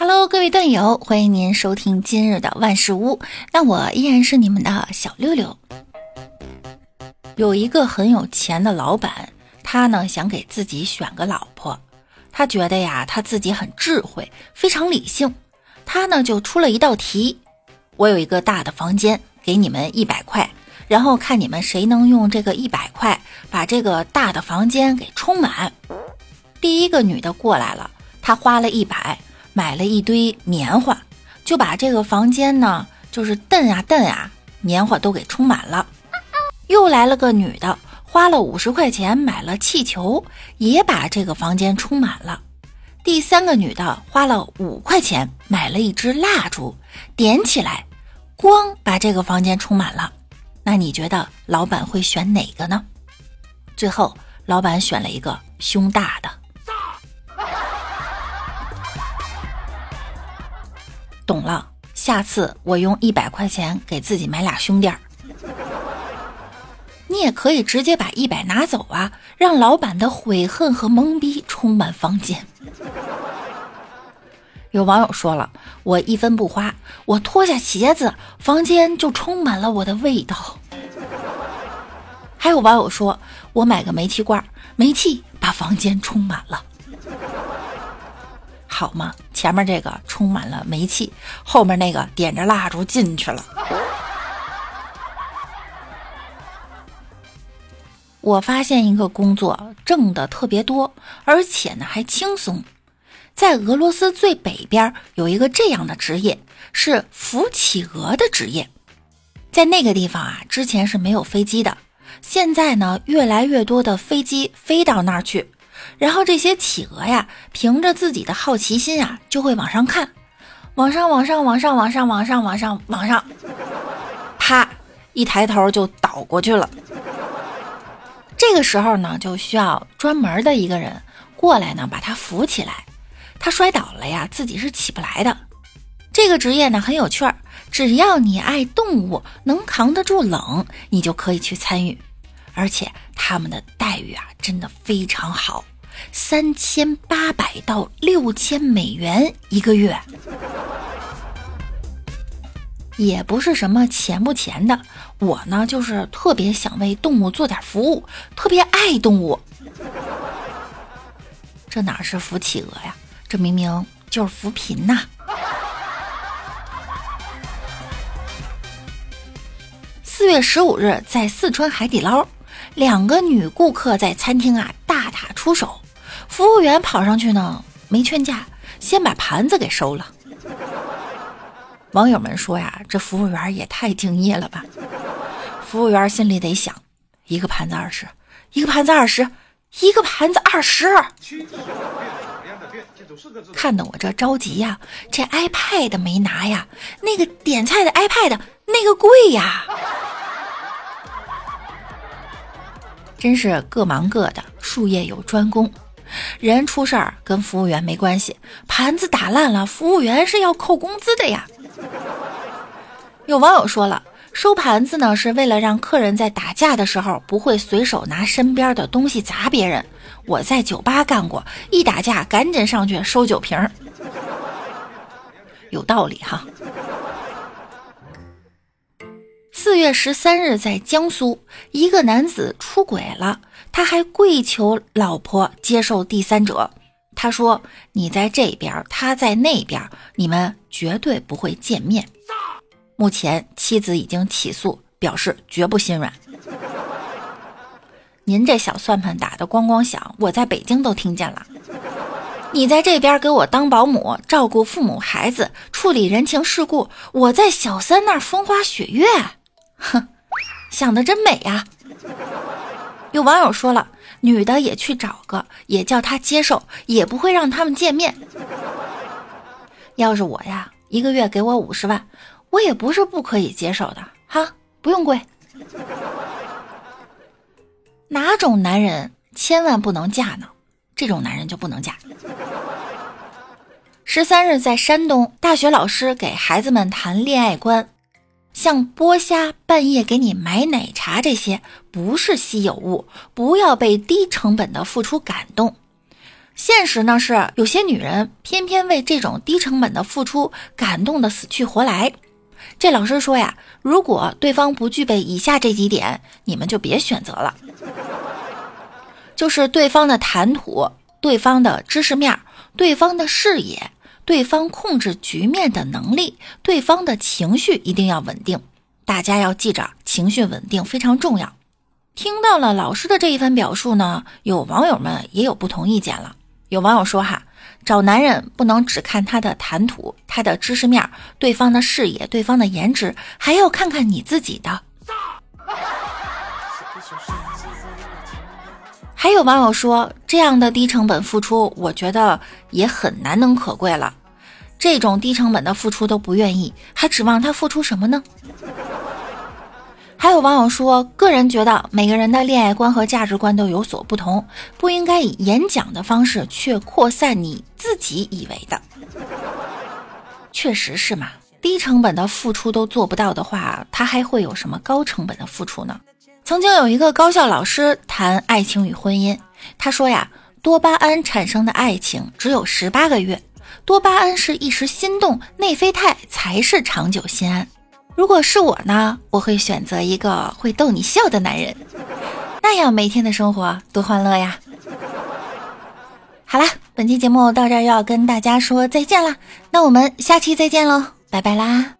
Hello，各位段友，欢迎您收听今日的万事屋。那我依然是你们的小六六。有一个很有钱的老板，他呢想给自己选个老婆，他觉得呀他自己很智慧，非常理性。他呢就出了一道题：我有一个大的房间，给你们一百块，然后看你们谁能用这个一百块把这个大的房间给充满。第一个女的过来了，她花了一百。买了一堆棉花，就把这个房间呢，就是蹬呀蹬呀，棉花都给充满了。又来了个女的，花了五十块钱买了气球，也把这个房间充满了。第三个女的花了五块钱买了一支蜡烛，点起来，光把这个房间充满了。那你觉得老板会选哪个呢？最后，老板选了一个胸大的。懂了，下次我用一百块钱给自己买俩胸垫儿。你也可以直接把一百拿走啊，让老板的悔恨和懵逼充满房间。有网友说了，我一分不花，我脱下鞋子，房间就充满了我的味道。还有网友说，我买个煤气罐，煤气把房间充满了。好吗？前面这个充满了煤气，后面那个点着蜡烛进去了。我发现一个工作挣的特别多，而且呢还轻松。在俄罗斯最北边有一个这样的职业，是扶企鹅的职业。在那个地方啊，之前是没有飞机的，现在呢越来越多的飞机飞到那儿去。然后这些企鹅呀，凭着自己的好奇心啊，就会往上看，往上，往上，往上，往上，往上，往上，往上，啪，一抬头就倒过去了。这个时候呢，就需要专门的一个人过来呢，把它扶起来。他摔倒了呀，自己是起不来的。这个职业呢很有趣儿，只要你爱动物，能扛得住冷，你就可以去参与。而且他们的待遇啊，真的非常好，三千八百到六千美元一个月，也不是什么钱不钱的。我呢，就是特别想为动物做点服务，特别爱动物。这哪是扶企鹅呀？这明明就是扶贫呐！四月十五日，在四川海底捞。两个女顾客在餐厅啊大打出手，服务员跑上去呢，没劝架，先把盘子给收了。网友们说呀，这服务员也太敬业了吧！服务员心里得想，一个盘子二十，一个盘子二十，一个盘子二十。看得我这着急呀，这 iPad 没拿呀，那个点菜的 iPad 那个贵呀。真是各忙各的，术业有专攻。人出事儿跟服务员没关系，盘子打烂了，服务员是要扣工资的呀。有网友说了，收盘子呢是为了让客人在打架的时候不会随手拿身边的东西砸别人。我在酒吧干过，一打架赶紧上去收酒瓶儿，有道理哈。月十三日，在江苏，一个男子出轨了，他还跪求老婆接受第三者。他说：“你在这边，他在那边，你们绝对不会见面。”目前，妻子已经起诉，表示绝不心软。您这小算盘打得咣咣响，我在北京都听见了。你在这边给我当保姆，照顾父母孩子，处理人情世故，我在小三那儿风花雪月。想的真美呀！有网友说了，女的也去找个，也叫他接受，也不会让他们见面。要是我呀，一个月给我五十万，我也不是不可以接受的。哈，不用跪。哪种男人千万不能嫁呢？这种男人就不能嫁。十三日，在山东，大学老师给孩子们谈恋爱观。像剥虾、半夜给你买奶茶这些不是稀有物，不要被低成本的付出感动。现实呢是，有些女人偏偏为这种低成本的付出感动的死去活来。这老师说呀，如果对方不具备以下这几点，你们就别选择了。就是对方的谈吐、对方的知识面、对方的视野、对方控制局面的能力、对方的情绪一定要稳定。大家要记着，情绪稳定非常重要。听到了老师的这一番表述呢，有网友们也有不同意见了。有网友说：“哈，找男人不能只看他的谈吐、他的知识面、对方的视野、对方的颜值，还要看看你自己的。”还有网友说：“这样的低成本付出，我觉得也很难能可贵了。这种低成本的付出都不愿意，还指望他付出什么呢？”还有网友说，个人觉得每个人的恋爱观和价值观都有所不同，不应该以演讲的方式去扩散你自己以为的。确实是嘛，低成本的付出都做不到的话，他还会有什么高成本的付出呢？曾经有一个高校老师谈爱情与婚姻，他说呀，多巴胺产生的爱情只有十八个月，多巴胺是一时心动，内啡肽才是长久心安。如果是我呢，我会选择一个会逗你笑的男人，那样每天的生活多欢乐呀！好啦，本期节目到这儿要跟大家说再见啦，那我们下期再见喽，拜拜啦！